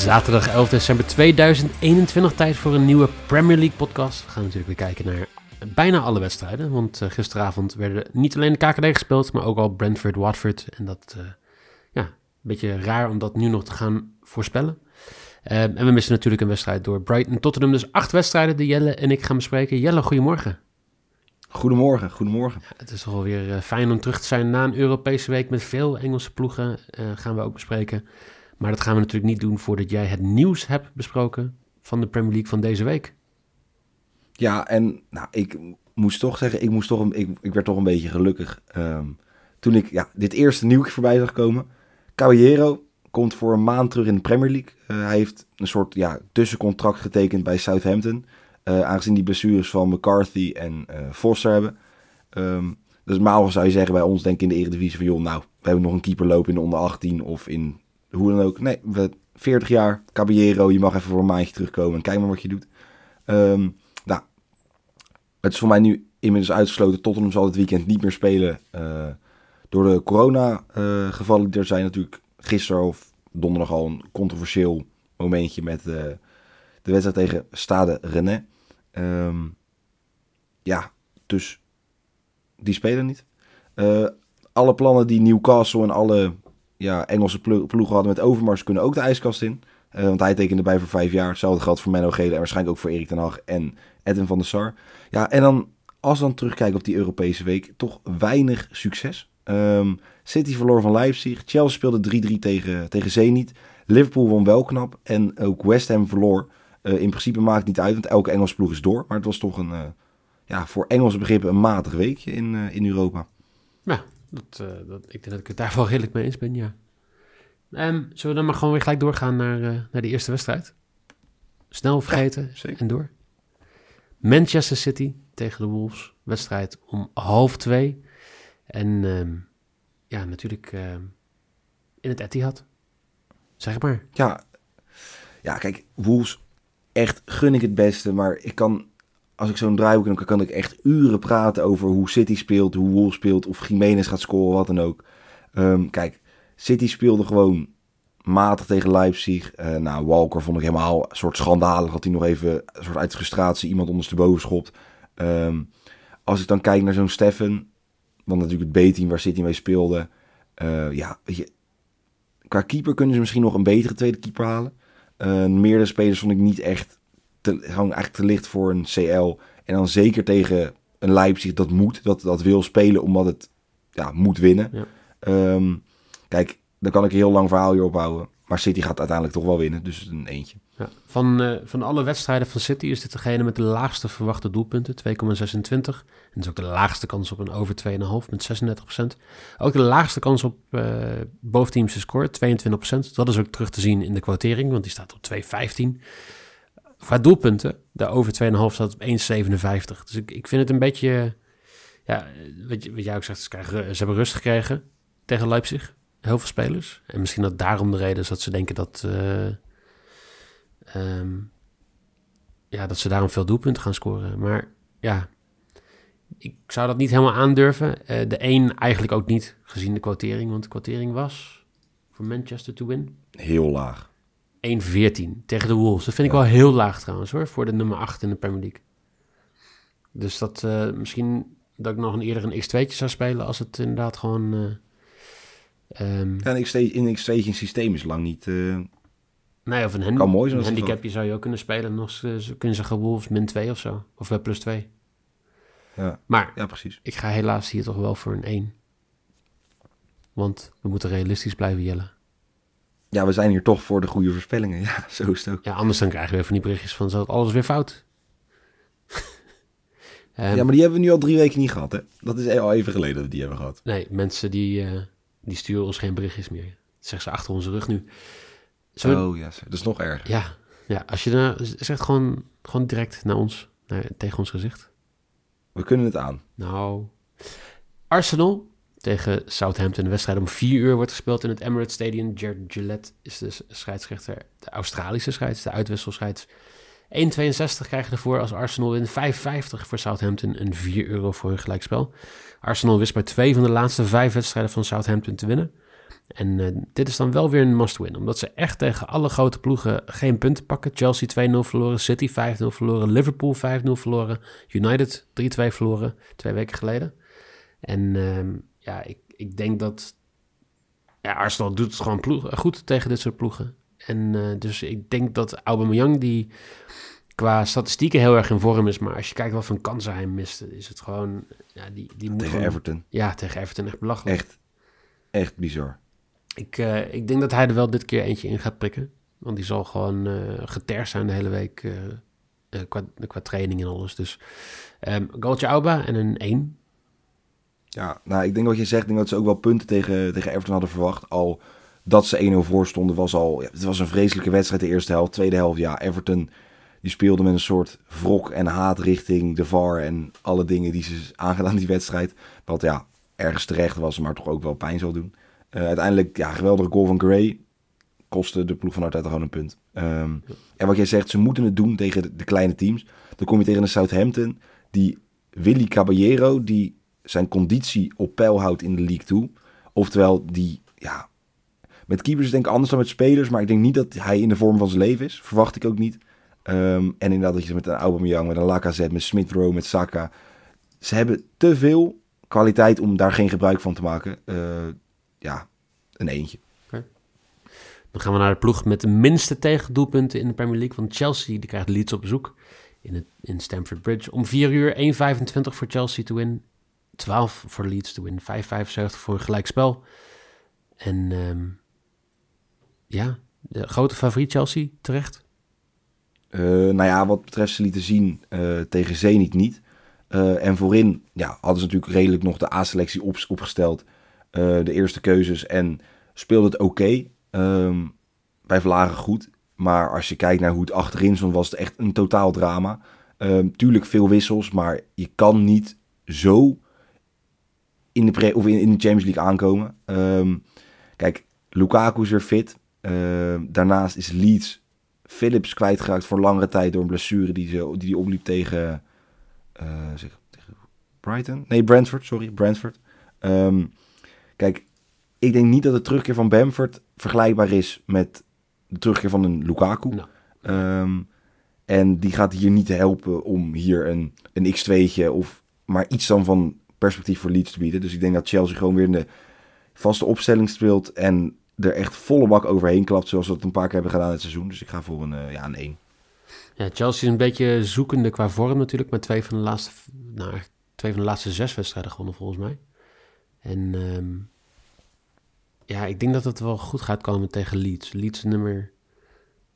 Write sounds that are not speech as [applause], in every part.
Zaterdag 11 december 2021, tijd voor een nieuwe Premier League podcast. We gaan natuurlijk weer kijken naar bijna alle wedstrijden. Want uh, gisteravond werden niet alleen de KKD gespeeld, maar ook al Brentford-Watford. En dat, uh, ja, een beetje raar om dat nu nog te gaan voorspellen. Uh, en we missen natuurlijk een wedstrijd door Brighton-Tottenham. Dus acht wedstrijden die Jelle en ik gaan bespreken. Jelle, goedemorgen. Goedemorgen, goedemorgen. Ja, het is toch wel weer fijn om terug te zijn na een Europese week met veel Engelse ploegen. gaan we ook bespreken. Maar dat gaan we natuurlijk niet doen voordat jij het nieuws hebt besproken van de Premier League van deze week. Ja, en nou, ik moest toch zeggen, ik, moest toch ik, ik werd toch een beetje gelukkig um, toen ik ja, dit eerste nieuwtje voorbij zag komen. Caballero komt voor een maand terug in de Premier League. Uh, hij heeft een soort ja, tussencontract getekend bij Southampton. Uh, aangezien die blessures van McCarthy en uh, Foster hebben. Um, dus normaal zou je zeggen bij ons, denk ik in de Eredivisie van... joh, nou, we hebben nog een keeper lopen in de onder 18 of in hoe dan ook. Nee, we, 40 jaar, Caballero, je mag even voor een maandje terugkomen en kijk maar wat je doet. Um, nou, het is voor mij nu inmiddels uitgesloten. Tottenham zal het weekend niet meer spelen uh, door de corona-gevallen die er zijn. Natuurlijk gisteren of donderdag al een controversieel momentje met uh, de wedstrijd tegen Stade René. Um, ja, dus die spelen niet. alle plannen die Newcastle en alle ja, Engelse ploegen hadden met Overmars kunnen ook de ijskast in. Uh, want hij tekende bij voor vijf jaar. Hetzelfde geldt voor Menno Gele en waarschijnlijk ook voor Erik ten Hag en Edwin van der Sar. Ja, en dan als we dan terugkijken op die Europese week, toch weinig succes. Um, City verloor van Leipzig. Chelsea speelde 3-3 tegen, tegen Zenit. Liverpool won wel knap. En ook West Ham verloor. Uh, in principe maakt het niet uit, want elke Engelse ploeg is door. Maar het was toch een, uh, ja, voor Engelse begrippen een matig weekje in, in Europa. Ja, dat, uh, dat, ik denk dat ik het daar wel redelijk mee eens ben, ja. Um, zullen we dan maar gewoon weer gelijk doorgaan naar, uh, naar de eerste wedstrijd? Snel vergeten ja, en door. Manchester City tegen de Wolves. Wedstrijd om half twee. En um, ja, natuurlijk uh, in het Etihad. Zeg maar. Ja, ja, kijk, Wolves, echt gun ik het beste. Maar ik kan als ik zo'n draaiboek heb, kan ik echt uren praten over hoe City speelt, hoe Wolves speelt, of Jiménez gaat scoren, wat dan ook. Um, kijk, City speelde gewoon matig tegen Leipzig. Uh, nou, Walker vond ik helemaal een soort schandalig dat hij nog even een soort uit frustratie iemand ondersteboven schopt. Um, als ik dan kijk naar zo'n Steffen, dan natuurlijk het B-team waar City mee speelde. Uh, ja, je, qua keeper kunnen ze misschien nog een betere tweede keeper halen. Uh, meerdere spelers vond ik niet echt te, gewoon eigenlijk te licht voor een CL. En dan zeker tegen een Leipzig dat moet, dat, dat wil spelen omdat het ja, moet winnen. Ja. Um, kijk, dan kan ik een heel lang verhaal hierop houden. Maar City gaat uiteindelijk toch wel winnen, dus een eentje. Ja. Van, uh, van alle wedstrijden van City is dit degene met de laagste verwachte doelpunten, 2,26. En dat is ook de laagste kans op een over 2,5 met 36%. Ook de laagste kans op uh, boventeamse score, 22%. Dat is ook terug te zien in de quotering, want die staat op 2,15 qua doelpunten, de over 2,5 staat op 1,57. Dus ik, ik vind het een beetje, ja, wat, wat jij ook zegt, ze, krijgen, ze hebben rust gekregen tegen Leipzig. Heel veel spelers. En misschien dat daarom de reden is dat ze denken dat, uh, um, ja, dat ze daarom veel doelpunten gaan scoren. Maar ja, ik zou dat niet helemaal aandurven. Uh, de 1 eigenlijk ook niet, gezien de quotering. Want de quotering was voor Manchester to win. Heel laag. 1-14 tegen de Wolves. Dat vind ik wel heel laag trouwens hoor, voor de nummer 8 in de Premier League. Dus dat uh, misschien dat ik nog een eerder een X2'tje zou spelen als het inderdaad gewoon... Uh, um... ja, een X2, in een X2'tje systeem is lang niet... Uh... Nee, of een, hand kan mooi een handicapje zou je ook kunnen spelen. Nog kunnen zeggen Wolves min 2 of zo. Of plus 2. Ja. Maar ja, precies. ik ga helaas hier toch wel voor een 1. Want we moeten realistisch blijven, Jelle. Ja, we zijn hier toch voor de goede voorspellingen. [laughs] Ja, zo is het ook. Ja, anders dan krijgen we weer van die berichtjes van, zat alles weer fout? [laughs] Ehm, ja, maar die hebben we nu al drie weken niet gehad, hè? Dat is al even geleden dat we die hebben gehad. Nee, mensen die, eh, die sturen ons geen berichtjes meer. Dat zeggen ze achter onze rug nu. We- Oh ja, dat is nog erger. Ja, ja, als je dan zegt gewoon, gewoon direct naar ons, naar, tegen ons gezicht. We kunnen het aan. Nou, Arsenal tegen Southampton. De wedstrijd om vier uur wordt gespeeld in het Emirates Stadium. Jared Gillette is de scheidsrechter, de Australische scheids, de uitwisselscheids. 1,62 krijgen ervoor als Arsenal wint. 5,50 voor Southampton en 4 euro voor een gelijkspel. Arsenal wist bij twee van de laatste vijf wedstrijden van Southampton te winnen. En eh, dit is dan wel weer een must-win, omdat ze echt tegen alle grote ploegen geen punten pakken. Chelsea 2-0 verloren, City 5-0 verloren, Liverpool 5-0 verloren, United 3-2 verloren, twee weken geleden. En ehm, ja, ik, ik denk dat ja, Arsenal doet het gewoon ploeg, goed tegen dit soort ploegen. En eh, dus ik denk dat Aubameyang, die qua statistieken heel erg in vorm is, maar als je kijkt wat voor kansen hij mist, is het gewoon, ja, die, die moet Tegen gewoon- Everton. Ja, tegen Everton echt belachelijk. Echt, echt bizar. Ik, eh, ik denk dat hij er wel dit keer eentje in gaat prikken. Want die zal gewoon getergd zijn de hele week qua, qua training en alles. Dus ehm goaltje Auba en een 1. Ja, nou, ik denk wat je zegt, ik denk dat ze ook wel punten tegen, tegen Everton hadden verwacht. Al dat ze 1-0 voor stonden, was al... Ja, het was een vreselijke wedstrijd de eerste helft. Tweede helft, ja, Everton die speelde met een soort wrok en haat richting de VAR en alle dingen die ze aangedaan die wedstrijd. Wat ja, ergens terecht was, maar toch ook wel pijn zal doen. Eh, uiteindelijk, ja, geweldige goal van Gray. Kostte de ploeg van Arteta gewoon een punt. Ehm, en wat jij zegt, ze moeten het doen tegen de, de kleine teams. Dan kom je tegen een Southampton, die Willy Caballero, die zijn conditie op peil houdt in de league toe. Oftewel, die, ja, met keepers is denk ik anders dan met spelers, maar ik denk niet dat hij in de vorm van zijn leven is. Verwacht ik ook niet. Ehm, en inderdaad dat je met een Aubameyang, met een Lacazette, met Smith Rowe, met Saka. Ze hebben te veel kwaliteit om daar geen gebruik van te maken. Eh, ja, een eentje. Dan gaan we naar de ploeg met de minste tegendoelpunten in de Premier League. Want Chelsea die krijgt Leeds op bezoek in, het, in Stamford Bridge. Om 4 uur 1,25 voor Chelsea te win. 12 voor Leeds te win. 5,75 voor een gelijkspel. En ehm, ja, de grote favoriet Chelsea terecht. Eh, nou ja, wat betreft ze lieten zien eh, tegen Zenit niet. Eh, en voorin ja, hadden ze natuurlijk redelijk nog de A-selectie op, opgesteld. De eerste keuzes en speelde het oké. Ehm, bij Vlagen goed. Maar als je kijkt naar hoe het achterin stond, was het echt een totaal drama. Ehm, tuurlijk veel wissels, maar je kan niet zo in de, pre- of in, in de Champions League aankomen. Ehm, kijk, Lukaku is weer fit. Ehm, daarnaast is Leeds Phillips kwijtgeraakt voor langere tijd door een blessure die ze, die, die opliep tegen, eh, zeg, tegen Brighton. Nee, Brentford, sorry, Brentford. Ehm, kijk, ik denk niet dat de terugkeer van Bamford vergelijkbaar is met de terugkeer van een Lukaku. Nou. En die gaat hier niet helpen om hier een, een x2'tje of maar iets dan van perspectief voor Leeds te bieden. Dus ik denk dat Chelsea gewoon weer in de vaste opstelling speelt en er echt volle bak overheen klapt, zoals we het een paar keer hebben gedaan het seizoen. Dus ik ga voor een, eh, ja, een 1. Ja, Chelsea is een beetje zoekende qua vorm natuurlijk. Maar twee van de laatste, nou, twee van de laatste zes wedstrijden gewonnen volgens mij. En ehm, ja, ik denk dat het wel goed gaat komen tegen Leeds. Leeds nummer,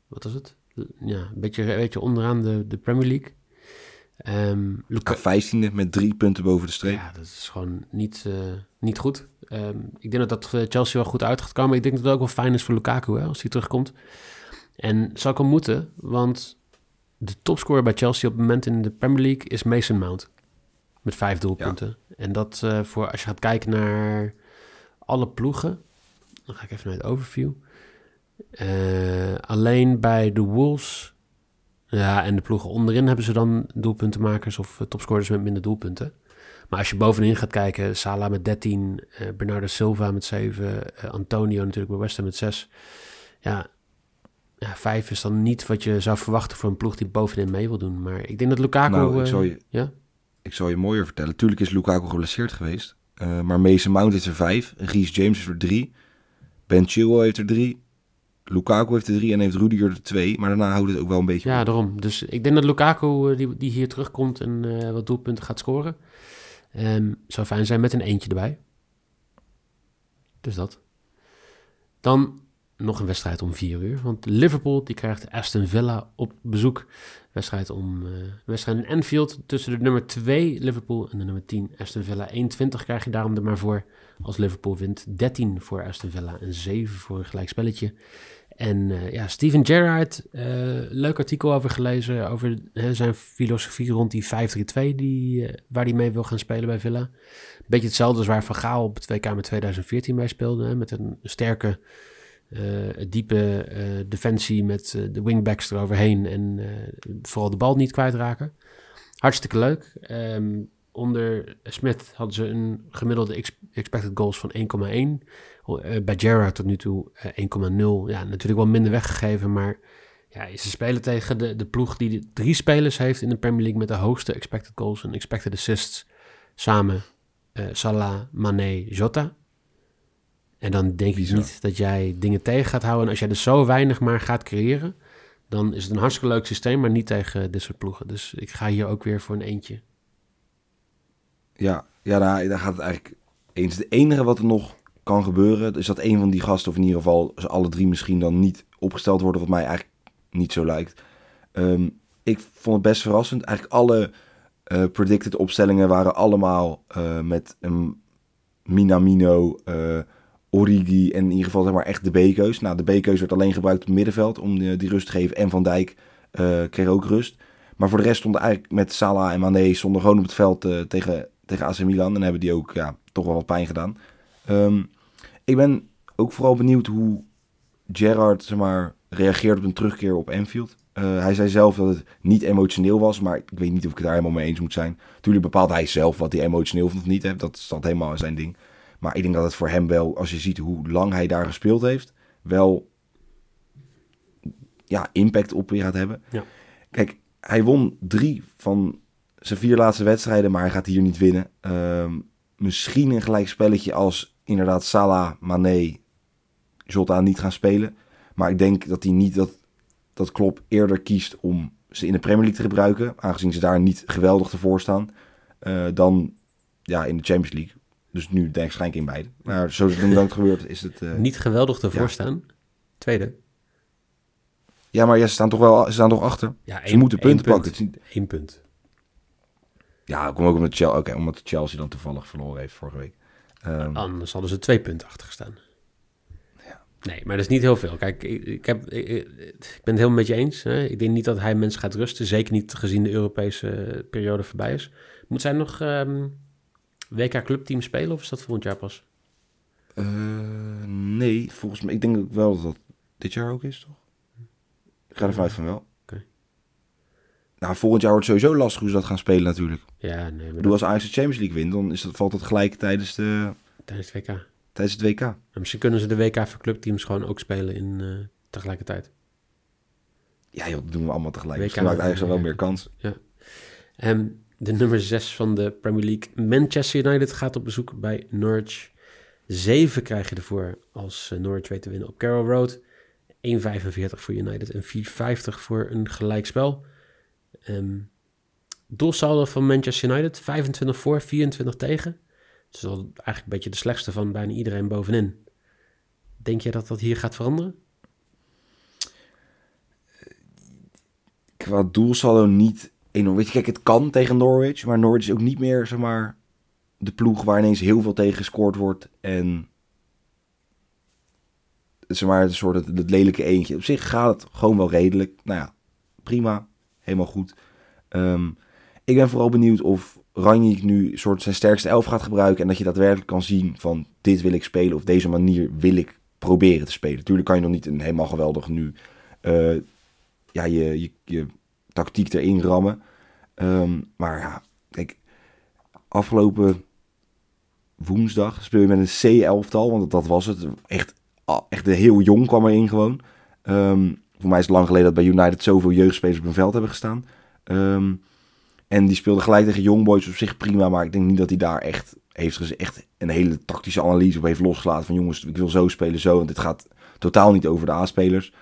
wat is het? Ja, een beetje, beetje onderaan de, de Premier League. Ehm Luka- Vijftiende met drie punten boven de streep. ja, dat is gewoon niet, eh, niet goed. Ehm, ik denk dat dat eh, Chelsea wel goed uit gaat komen. Ik denk dat het ook wel fijn is voor Lukaku hè, als hij terugkomt. En zou ik hem moeten, want de topscorer bij Chelsea op het moment in de Premier League is Mason Mount. Met vijf doelpunten. En dat eh, voor als je gaat kijken naar alle ploegen. Dan ga ik even naar het overview. Alleen bij de Wolves. Ja, en de ploegen onderin hebben ze dan doelpuntenmakers of eh, topscorers met minder doelpunten. Maar als je bovenin gaat kijken, Salah met 13, eh, Bernardo Silva met 7, eh, Antonio natuurlijk bij West Ham met 6. Ja, ja, 5 is dan niet wat je zou verwachten voor een ploeg die bovenin mee wil doen. Maar ik denk dat Lukaku... Nou, ik eh, zal, je, ja? ik zal je mooier vertellen. Tuurlijk is Lukaku geblesseerd geweest. maar Mason Mount heeft er vijf. Reece James heeft er drie. Ben Chilwell heeft er drie. Lukaku heeft er drie en heeft Rudiger er twee. Maar daarna houdt het ook wel een beetje Ja, op. daarom. Dus ik denk dat Lukaku, eh, die, die hier terugkomt en eh, wat doelpunten gaat scoren, ehm, zou fijn zijn met een eentje erbij. Dus dat. Dan nog een wedstrijd om vier uur. Want Liverpool die krijgt Aston Villa op bezoek. Wedstrijd, om, uh, wedstrijd in Anfield tussen de nummer 2 Liverpool en de nummer 10 Aston Villa. 1,20 krijg je daarom er maar voor als Liverpool wint. 13 voor Aston Villa en 7 voor een gelijk spelletje. En uh, ja, Steven Gerrard, uh, leuk artikel over gelezen over zijn filosofie rond die 5-3-2 die, waar hij mee wil gaan spelen bij Villa. Beetje hetzelfde als waar Van Gaal op het WK met 2014 bij speelde. Met een sterke, uh, diepe defensie met de wingbacks eroverheen en vooral de bal niet kwijtraken. Hartstikke leuk. Um, onder Smith hadden ze een gemiddelde expected goals van 1,1. Uh, bij Gerrard tot nu toe uh, 1,0. Ja, natuurlijk wel minder weggegeven, maar ja, ze spelen tegen de, de ploeg die drie spelers heeft in de Premier League met de hoogste expected goals en expected assists samen. Salah, Mane, Jota. En dan denk ik niet dat jij dingen tegen gaat houden. En als jij er zo weinig maar gaat creëren, dan is het een hartstikke leuk systeem, maar niet tegen dit soort ploegen. Dus ik ga hier ook weer voor een eentje. Ja, ja daar, daar gaat het eigenlijk eens. Het enige wat er nog kan gebeuren, is dat een van die gasten, of in ieder geval ze alle drie misschien dan niet opgesteld worden, wat mij eigenlijk niet zo lijkt. Um, ik vond het best verrassend. Eigenlijk alle uh, predicted opstellingen waren allemaal uh, met een Minamino, uh, Origi en in ieder geval zeg maar echt de B-keus. Nou, de B-keus werd alleen gebruikt op het middenveld om die, die rust te geven. En Van Dijk kreeg ook rust. Maar voor de rest stonden eigenlijk met Salah en Mane stonden gewoon op het veld tegen, tegen AC Milan. En hebben die ook ja, toch wel wat pijn gedaan. Um, ik ben ook vooral benieuwd hoe Gerard zeg maar, reageert op een terugkeer op Anfield. Uh, hij zei zelf dat het niet emotioneel was, maar ik weet niet of ik het daar helemaal mee eens moet zijn. Tuurlijk bepaalt hij zelf wat hij emotioneel vindt of niet. Hè. Dat staat helemaal zijn ding. Maar ik denk dat het voor hem wel, als je ziet hoe lang hij daar gespeeld heeft, wel ja, impact op weer gaat hebben. Ja. Kijk, hij won drie van zijn vier laatste wedstrijden, maar hij gaat hier niet winnen. Uh, misschien een gelijk spelletje als inderdaad Salah, Mane, Jota niet gaan spelen. Maar ik denk dat hij niet dat, dat Klopp eerder kiest om ze in de Premier League te gebruiken. Aangezien ze daar niet geweldig te staan. Uh, dan ja, in de Champions League. Dus nu denk ik waarschijnlijk in beide. Maar zoals het dan gebeurt is het... Uh, niet geweldig te ja. staan. Tweede. Ja, maar ja, ze staan toch wel ze staan toch achter. Ja, één, ze moeten punten punt, pakken. Eén punt. Ja, kom ook omdat Chelsea, okay, omdat Chelsea dan toevallig verloren heeft vorige week. Um, Anders hadden ze twee punten achter gestaan. Ja. Nee, maar dat is niet heel veel. Kijk, ik, ik heb, ik, ik, ben het helemaal met je eens. Hè? Ik denk niet dat hij mensen gaat rusten. Zeker niet gezien de Europese periode voorbij is. Moet zij nog um, WK Clubteam spelen of is dat volgend jaar pas? Uh, nee, volgens mij. Ik denk ook wel dat dat dit jaar ook is, toch? Ik ga ervan uit van wel. Nou, volgend jaar wordt het sowieso lastig hoe ze dat gaan spelen natuurlijk. Ja, nee. Maar als Ajax de Champions League wint, dan is dat, valt dat gelijk tijdens de... Tijdens het WK. Tijdens het WK. En misschien kunnen ze de WK voor clubteams gewoon ook spelen in uh, tegelijkertijd. Ja joh, dat doen we allemaal tegelijk. WK maakt eigenlijk wel meer kans. Ja. En de nummer 6 van de Premier League, Manchester United, gaat op bezoek bij Norwich. 7 krijg je ervoor als uh, Norwich weet te winnen op Carroll Road. 1,45 voor United en 4,50 voor een gelijkspel. Um, doelsaldo van Manchester United, 25 voor, 24 tegen. Dat is al eigenlijk een beetje de slechtste van bijna iedereen bovenin. Denk je dat dat hier gaat veranderen? Qua doelsaldo niet enorm. Weet je, kijk, het kan tegen Norwich, maar Norwich is ook niet meer, zeg maar, de ploeg waar ineens heel veel tegen gescoord wordt en zeg maar, een soort het, lelijke eentje. Op zich gaat het gewoon wel redelijk. Nou ja, prima helemaal goed. Um, ik ben vooral benieuwd of Ranjik nu soort zijn sterkste elf gaat gebruiken. En dat je daadwerkelijk kan zien van dit wil ik spelen. Of deze manier wil ik proberen te spelen. Tuurlijk kan je nog niet een helemaal geweldig nu uh, ja, je, je, tactiek erin rammen. Um, maar ja, kijk, afgelopen woensdag speel je met een C-elftal. Want dat was het. Echt, echt heel jong kwam erin gewoon. Um, voor mij is het lang geleden dat bij United zoveel jeugdspelers op een veld hebben gestaan. Um, en die speelde gelijk tegen Youngboys op zich prima. Maar ik denk niet dat hij daar echt, heeft echt een hele tactische analyse op heeft losgelaten. Van jongens, ik wil zo spelen, zo. Want dit gaat totaal niet over de A-spelers.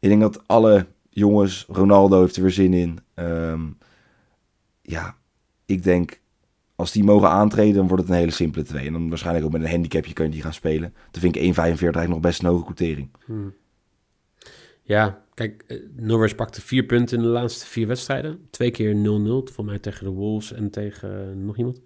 Ik denk dat alle jongens, Ronaldo heeft er weer zin in. Um, ja, ik denk als die mogen aantreden, dan wordt het een hele simpele 2. En dan waarschijnlijk ook met een handicapje kun je die gaan spelen. Dan vind ik 1,45 eigenlijk nog best een hoge quotering. Hmm. Ja, kijk, eh, Norwich pakte vier punten in de laatste vier wedstrijden. Twee keer 0-0, voor mij tegen de Wolves en tegen eh, nog iemand.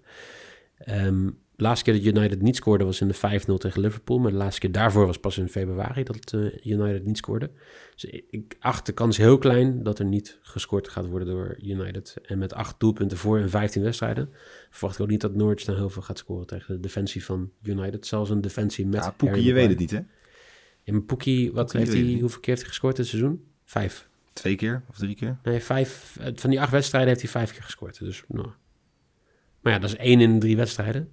Um, de laatste keer dat United niet scoorde was in de 5-0 tegen Liverpool. Maar de laatste keer daarvoor was pas in februari dat uh, United niet scoorde. Dus ik acht de kans heel klein dat er niet gescoord gaat worden door United. En met acht doelpunten voor in 15 wedstrijden verwacht ik ook niet dat Norwich dan heel veel gaat scoren tegen de defensie van United. Zelfs een defensie met... Ja, Poekie, je weet het niet hè? In Poekie, wat heeft hij, hoeveel keer heeft hij gescoord dit seizoen? Vijf. Twee keer of drie keer? Nee, vijf. Van die acht wedstrijden heeft hij vijf keer gescoord. Dus, nou. Maar ja, dat is één in drie wedstrijden.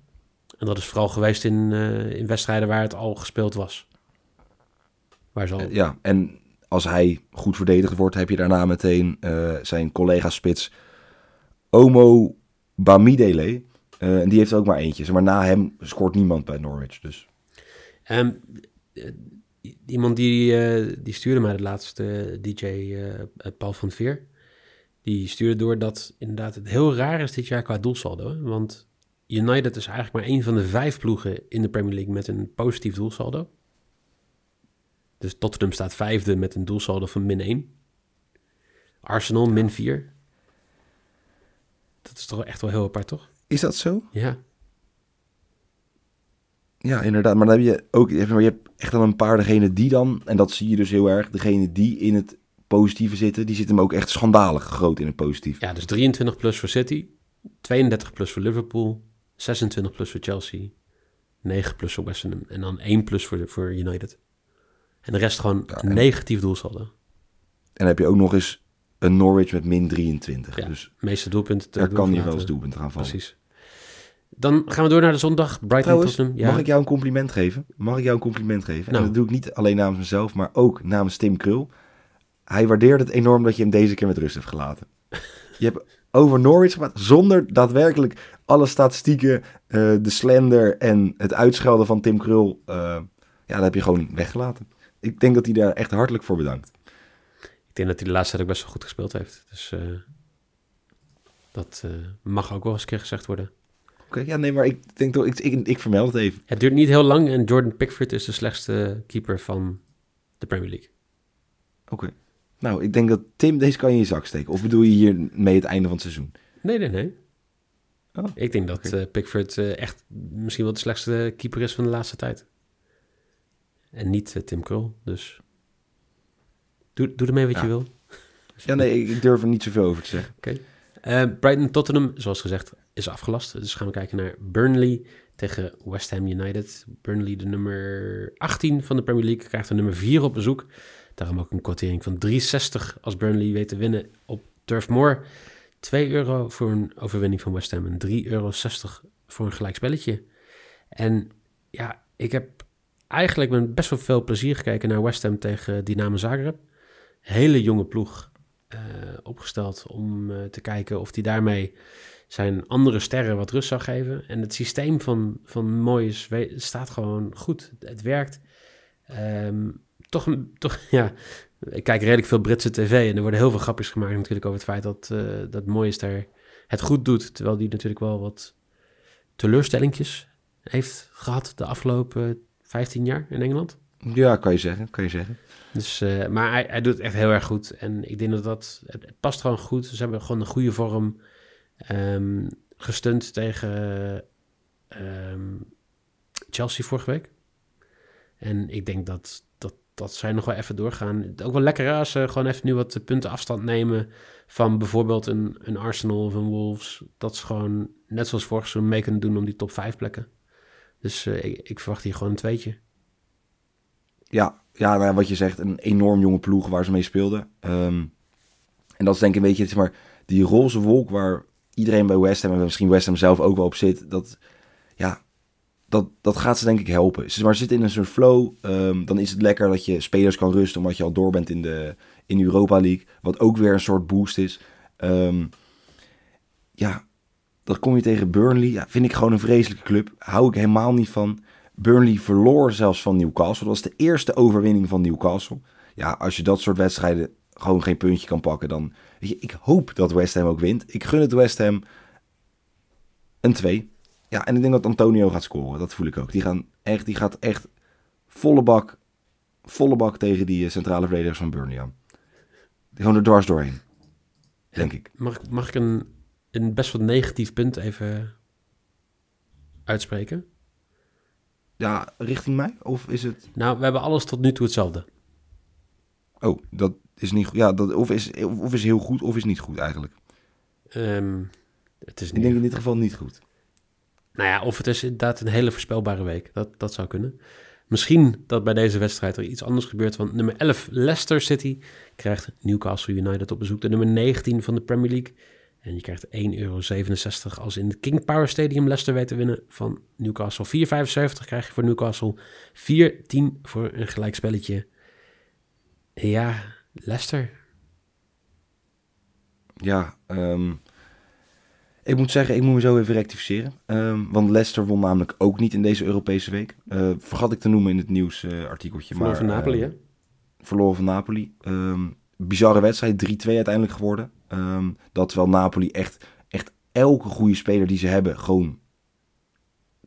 En dat is vooral geweest in, uh, in wedstrijden waar het al gespeeld was. Waar zal... Ja, en als hij goed verdedigd wordt, heb je daarna meteen uh, zijn collega-spits Omo Bamidele. Uh, en die heeft ook maar eentje. Maar na hem scoort niemand bij Norwich. Dus. Um, iemand die, die stuurde mij de laatste DJ, Paul van Veer. Die stuurde door dat inderdaad het heel raar is dit jaar qua doelsaldo. Want United is eigenlijk maar één van de vijf ploegen in de Premier League met een positief doelsaldo. Dus Tottenham staat vijfde met een doelsaldo van min 1. Arsenal min 4. Dat is toch echt wel heel apart, toch? Is dat zo? Ja. Ja, inderdaad. Maar dan heb je ook je hebt echt dan een paar degenen die dan, en dat zie je dus heel erg, degene die in het positieve zitten, die zitten hem ook echt schandalig groot in het positief. Ja, dus 23 plus voor City, 32 plus voor Liverpool, 26 plus voor Chelsea, 9 plus voor West Ham en dan 1 plus voor, voor United. En de rest gewoon ja, een negatief doelsaldo. En dan heb je ook nog eens een Norwich met min 23. Ja, dus meeste doelpunten. Daar kan je wel eens doelpunten gaan vallen. Precies. Dan gaan we door naar de zondag. Brighton Trouwens, Tottenham. Ja. Mag ik jou een compliment geven? Mag ik jou een compliment geven? Nou. En dat doe ik niet alleen namens mezelf, maar ook namens Tim Krul. Hij waardeert het enorm dat je hem deze keer met rust hebt gelaten. Je hebt over Norwich gemaakt zonder daadwerkelijk alle statistieken, uh, de slender en het uitschelden van Tim Krul. Uh, ja, dat heb je gewoon weggelaten. Ik denk dat hij daar echt hartelijk voor bedankt. Ik denk dat hij de laatste tijd ook best wel goed gespeeld heeft. Dus uh, dat mag ook wel eens een keer gezegd worden. Oké, ja, nee, maar ik denk toch, ik, ik, ik vermeld het even. Het duurt niet heel lang en Jordan Pickford is de slechtste keeper van de Premier League. Oké. Nou, ik denk dat Tim, deze kan je in je zak steken. Of bedoel je hier mee het einde van het seizoen? Nee, nee, nee. Oh, ik denk dat okay. uh, Pickford uh, echt misschien wel de slechtste keeper is van de laatste tijd. En niet uh, Tim Krul, dus doe, doe ermee wat ja. je wil. Ja, nee, ik durf er niet zoveel over te zeggen. Oké. Okay. Brighton Tottenham, zoals gezegd, is afgelast. Dus gaan we kijken naar Burnley tegen West Ham United. Burnley, de nummer 18 van de Premier League, krijgt de nummer 4 op bezoek. Daarom ook een kwartering van 3,60 als Burnley weet te winnen op Turf Moor. 2 euro voor een overwinning van West Ham en 3,60 euro voor een gelijkspelletje. En ja, ik heb eigenlijk met best wel veel plezier gekeken naar West Ham tegen Dynamo Zagreb. Hele jonge ploeg uh, opgesteld om uh, te kijken of hij daarmee zijn andere sterren wat rust zou geven. En het systeem van, van Moyes staat gewoon goed. Het werkt. Um, toch, toch, [laughs] ja, ik kijk redelijk veel Britse tv en er worden heel veel grapjes gemaakt natuurlijk over het feit dat, uh, dat Moyes daar het goed doet. Terwijl die natuurlijk wel wat teleurstellingjes heeft gehad de afgelopen 15 jaar in Engeland. Ja, kan je zeggen, kan je zeggen. Dus, uh, maar hij, hij doet het echt heel erg goed. En ik denk dat dat, het, past gewoon goed. Ze hebben gewoon een goede vorm um, gestund tegen um, Chelsea vorige week. En ik denk dat, dat, dat zij nog wel even doorgaan. Ook wel lekker als ze gewoon even nu wat punten afstand nemen van bijvoorbeeld een, een Arsenal of een Wolves. Dat ze gewoon net zoals vorig seizoen mee kunnen doen om die top 5 plekken. Dus uh, ik, verwacht hier gewoon een tweetje. Ja, ja nou, wat je zegt, een enorm jonge ploeg waar ze mee speelden. Um, en dat is denk ik een beetje, zeg maar, die roze wolk waar iedereen bij West Ham en misschien West Ham zelf ook wel op zit. Dat, ja, dat, dat gaat ze denk ik helpen. Ze maar zitten in een soort flow. Um, dan is het lekker dat je spelers kan rusten omdat je al door bent in de in Europa League. Wat ook weer een soort boost is. Um, ja, dat kom je tegen Burnley. Ja, vind ik gewoon een vreselijke club. Hou ik helemaal niet van. Burnley verloor zelfs van Newcastle. Dat was de eerste overwinning van Newcastle. Ja, als je dat soort wedstrijden gewoon geen puntje kan pakken, dan... Weet je, ik hoop dat West Ham ook wint. Ik gun het West Ham een 2. Ja, en ik denk dat Antonio gaat scoren. Dat voel ik ook. Die, gaan echt, die gaat echt volle bak, volle bak tegen die eh, centrale verdedigers van Burnley aan. Die gewoon er dwars doorheen. Denk ik. Mag, ik- mag ik een, een best wel negatief punt even uitspreken? Ja, richting mij? Of is het... Nou, we hebben alles tot nu toe hetzelfde. Oh, dat is niet goed. Ja, dat, of, is, of is heel goed of is niet goed eigenlijk. Ehm, het is Ik niet... denk in dit geval niet goed. Nou ja, of het is inderdaad een hele voorspelbare week. Dat, dat zou kunnen. Misschien dat bij deze wedstrijd er iets anders gebeurt. Want nummer 11, Leicester City, krijgt Newcastle United op bezoek. De nummer 19 van de Premier League. En je krijgt 1,67 euro als in het King Power Stadium Leicester weet te winnen van Newcastle. 4,75 krijg je voor Newcastle. 4,10 voor een gelijkspelletje. Ja, Leicester. Ja, ehm, ik moet zeggen, ik moet me zo even rectificeren. Ehm, want Leicester won namelijk ook niet in deze Europese week. Eh, vergat ik te noemen in het nieuwsartikeltje. Verloren van Napoli, eh, hè? verloren van Napoli. Ehm, bizarre wedstrijd, 3-2 uiteindelijk geworden. Ehm, dat wel Napoli echt, echt elke goede speler die ze hebben gewoon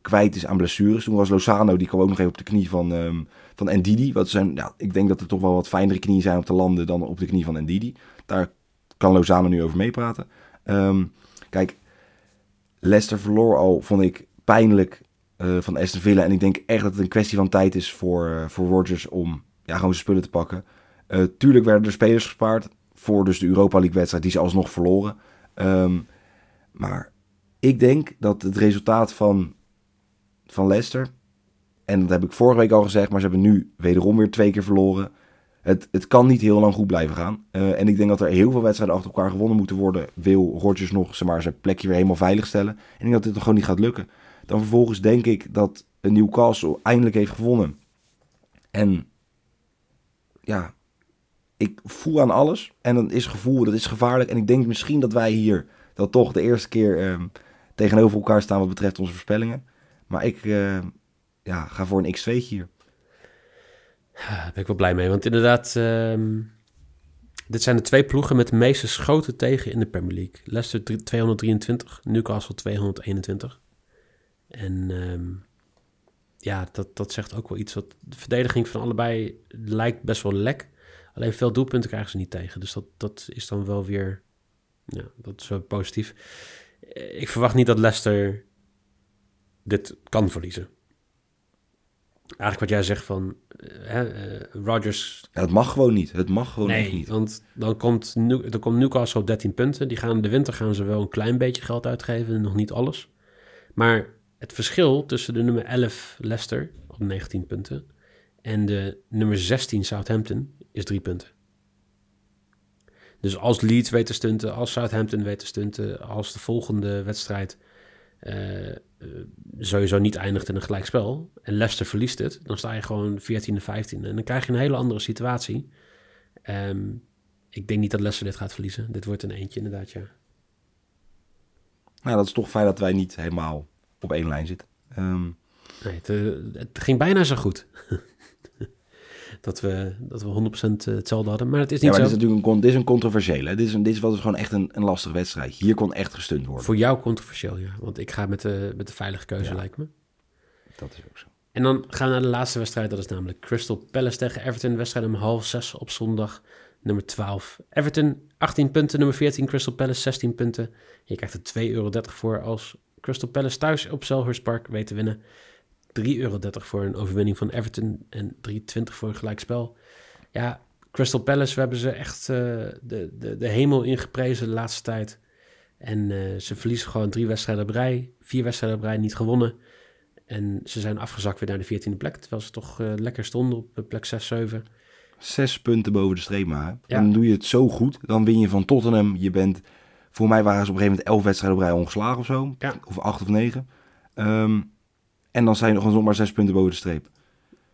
kwijt is aan blessures. Toen was Lozano, die kwam ook nog even op de knie van, ehm van Ndidi. Wat zijn, ja, ik denk dat er toch wel wat fijnere knieën zijn op te landen dan op de knie van Ndidi. Daar kan Lozano nu over meepraten. Ehm, kijk, Leicester verloor al, vond ik, pijnlijk eh, van Aston Villa. En ik denk echt dat het een kwestie van tijd is voor, eh, voor Rodgers om ja, gewoon zijn spullen te pakken. Eh, tuurlijk werden er spelers gespaard voor dus de Europa League wedstrijd die ze alsnog verloren. Ehm, maar ik denk dat het resultaat van, van Leicester, en dat heb ik vorige week al gezegd, maar ze hebben nu wederom weer twee keer verloren. Het, het kan niet heel lang goed blijven gaan. Eh, en ik denk dat er heel veel wedstrijden achter elkaar gewonnen moeten worden. Wil Rodgers nog zeg maar, zijn plekje weer helemaal veilig stellen. En ik denk dat dit nog gewoon niet gaat lukken. Dan vervolgens denk ik dat Newcastle eindelijk heeft gewonnen. En ja, ik voel aan alles. En dat is gevoel, dat is gevaarlijk. En ik denk misschien dat wij hier dat toch de eerste keer ehm, tegenover elkaar staan wat betreft onze voorspellingen. Maar ik eh, ja, ga voor een x2'tje hier. Daar ben ik wel blij mee. Want inderdaad, ehm, dit zijn de twee ploegen met de meeste schoten tegen in de Premier League. Leicester drie- 223, Newcastle 221. En ehm, ja, dat, dat zegt ook wel iets. Wat de verdediging van allebei lijkt best wel lek. Alleen veel doelpunten krijgen ze niet tegen. Dus dat, dat is dan wel weer ja, dat is wel positief. Eh, Ik verwacht niet dat Leicester dit kan verliezen. Eigenlijk wat jij zegt van hè, eh, Rodgers Ja, het mag gewoon niet. Het mag gewoon Nee, niet. want dan komt, dan komt Newcastle op 13 punten. Die gaan, de winter gaan ze wel een klein beetje geld uitgeven, nog niet alles. Maar het verschil tussen de nummer 11 Leicester op 19 punten en de nummer 16 Southampton is 3 punten. Dus als Leeds weet te stunten, als Southampton weet te stunten, als de volgende wedstrijd sowieso niet eindigt in een gelijkspel en Leicester verliest het, dan sta je gewoon 14e, 15e en dan krijg je een hele andere situatie. Ehm, ik denk niet dat Leicester dit gaat verliezen. Dit wordt een eentje inderdaad, ja. Nou, dat is toch fijn dat wij niet helemaal op één lijn zitten. Ehm, Nee, het, eh, het ging bijna zo goed. [laughs] dat, we, dat we 100% hetzelfde hadden, maar het is ja, niet maar zo. dit is natuurlijk een, dit is een controversiële. Dit is, een, dit eens gewoon echt een, een lastige wedstrijd. Hier kon echt gestund worden. Voor jou controversieel, ja. Want ik ga met de, met de veilige keuze, Ja. lijkt me. Dat is ook zo. En dan gaan we naar de laatste wedstrijd. Dat is namelijk Crystal Palace tegen Everton. Wedstrijd om half zes op zondag. Nummer 12. Everton 18 punten. Nummer 14 Crystal Palace 16 punten. Je krijgt er 2,30 euro voor als Crystal Palace thuis op Selhurst Park weet te winnen. 3,30 euro voor een overwinning van Everton. En 3,20 voor een gelijkspel. Ja, Crystal Palace, we hebben ze echt eh, de, de, de hemel ingeprezen de laatste tijd. En eh, ze verliezen gewoon drie wedstrijden op rij. Vier wedstrijden op rij niet gewonnen. En ze zijn afgezakt weer naar de 14e plek. Terwijl ze toch eh, lekker stonden op plek 6, 7. Zes punten boven de streep maar. Ja. Dan doe je het zo goed. Dan win je van Tottenham. Je bent... Voor mij waren ze op een gegeven moment elf wedstrijden op rij ongeslagen of zo. Ja. Of acht of negen. Ehm, en dan zijn er gewoon zomaar zes punten boven de streep.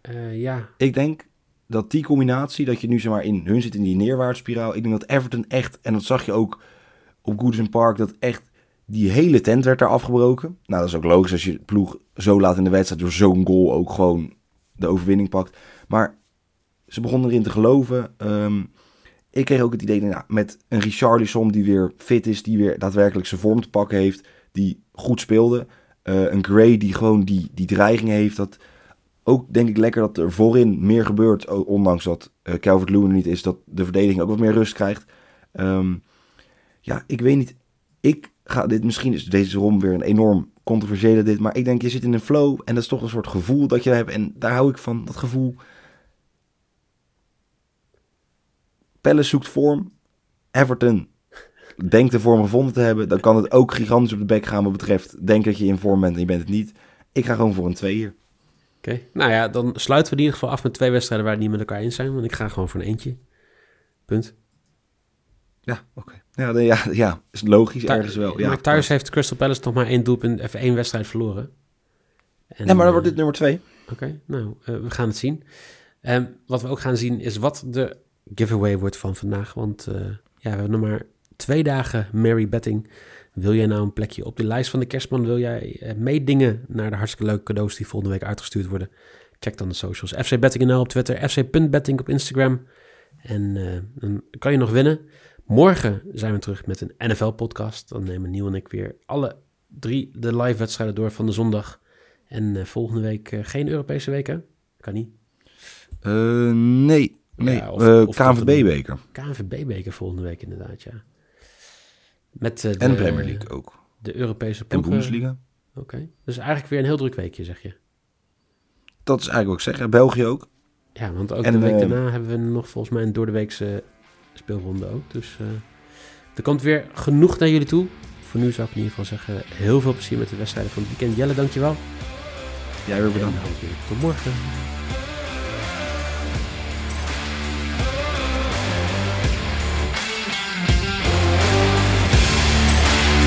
Eh, ja, Ik denk dat die combinatie, dat je nu zeg maar in hun zit in die neerwaartsspiraal. Ik denk dat Everton echt, en dat zag je ook op Goodison Park, dat echt die hele tent werd daar afgebroken. Nou, dat is ook logisch als je de ploeg zo laat in de wedstrijd door zo'n goal ook gewoon de overwinning pakt. Maar ze begonnen erin te geloven. Ehm, ik kreeg ook het idee, nou, met een Richarlison die weer fit is, die weer daadwerkelijk zijn vorm te pakken heeft, die goed speelde. Eh, een Gray die gewoon die, die dreiging heeft. Dat ook denk ik lekker dat er voorin meer gebeurt. Ondanks dat uh, Calvert-Lewin niet is. Dat de verdediging ook wat meer rust krijgt. Ehm, ja, ik weet niet. Ik ga dit, misschien is deze rom weer een enorm controversiële dit. Maar ik denk, je zit in een flow. En dat is toch een soort gevoel dat je hebt. En daar hou ik van, dat gevoel. Palace zoekt vorm. Everton denkt de vorm gevonden te hebben. Dan kan het ook gigantisch op de bek gaan wat betreft... denk dat je in vorm bent en je bent het niet. Ik ga gewoon voor een 2 hier. Oké, nou ja, dan sluiten we in ieder geval af met twee wedstrijden... waar het niet met elkaar eens zijn. Want ik ga gewoon voor een eentje. Punt. Ja, oké. Ja, ja, ja, is logisch ergens wel. Ja, maar thuis heeft Crystal Palace toch maar één doelpunt, even één wedstrijd verloren. En, ja, maar dan wordt dit nummer twee. Oké, nou, uh, we gaan het zien. Um, wat we ook gaan zien is wat de giveaway wordt van vandaag. Want uh, ja, we hebben nog maar twee dagen Mary Betting. Wil jij nou een plekje op de lijst van de kerstman? Wil jij uh, meedingen naar de hartstikke leuke cadeaus die volgende week uitgestuurd worden? Check dan de socials. FC Betting op Twitter, fc.betting op Instagram. En dan kan je nog winnen. Morgen zijn we terug met een NFL-podcast. Dan nemen Nieuw en ik weer alle drie de live-wedstrijden door van de zondag. En uh, volgende week uh, geen Europese week, hè? Kan niet. Nee, nee. Ja, KNVB-beker. KNVB-beker volgende week inderdaad, ja. Met, de, en Premier League ook. De Europese ploegen. En Bundesliga. Oké, dus eigenlijk weer een heel druk weekje, zeg je. Dat is eigenlijk ook zeggen. België ook. Ja, want ook en, de week daarna hebben we nog volgens mij een doordeweekse speelronde ook. Dus uh, er komt weer genoeg naar jullie toe. Voor nu zou ik in ieder geval zeggen, heel veel plezier met de wedstrijden van het weekend. Jelle, dankjewel. Jij weer bedankt. tot morgen.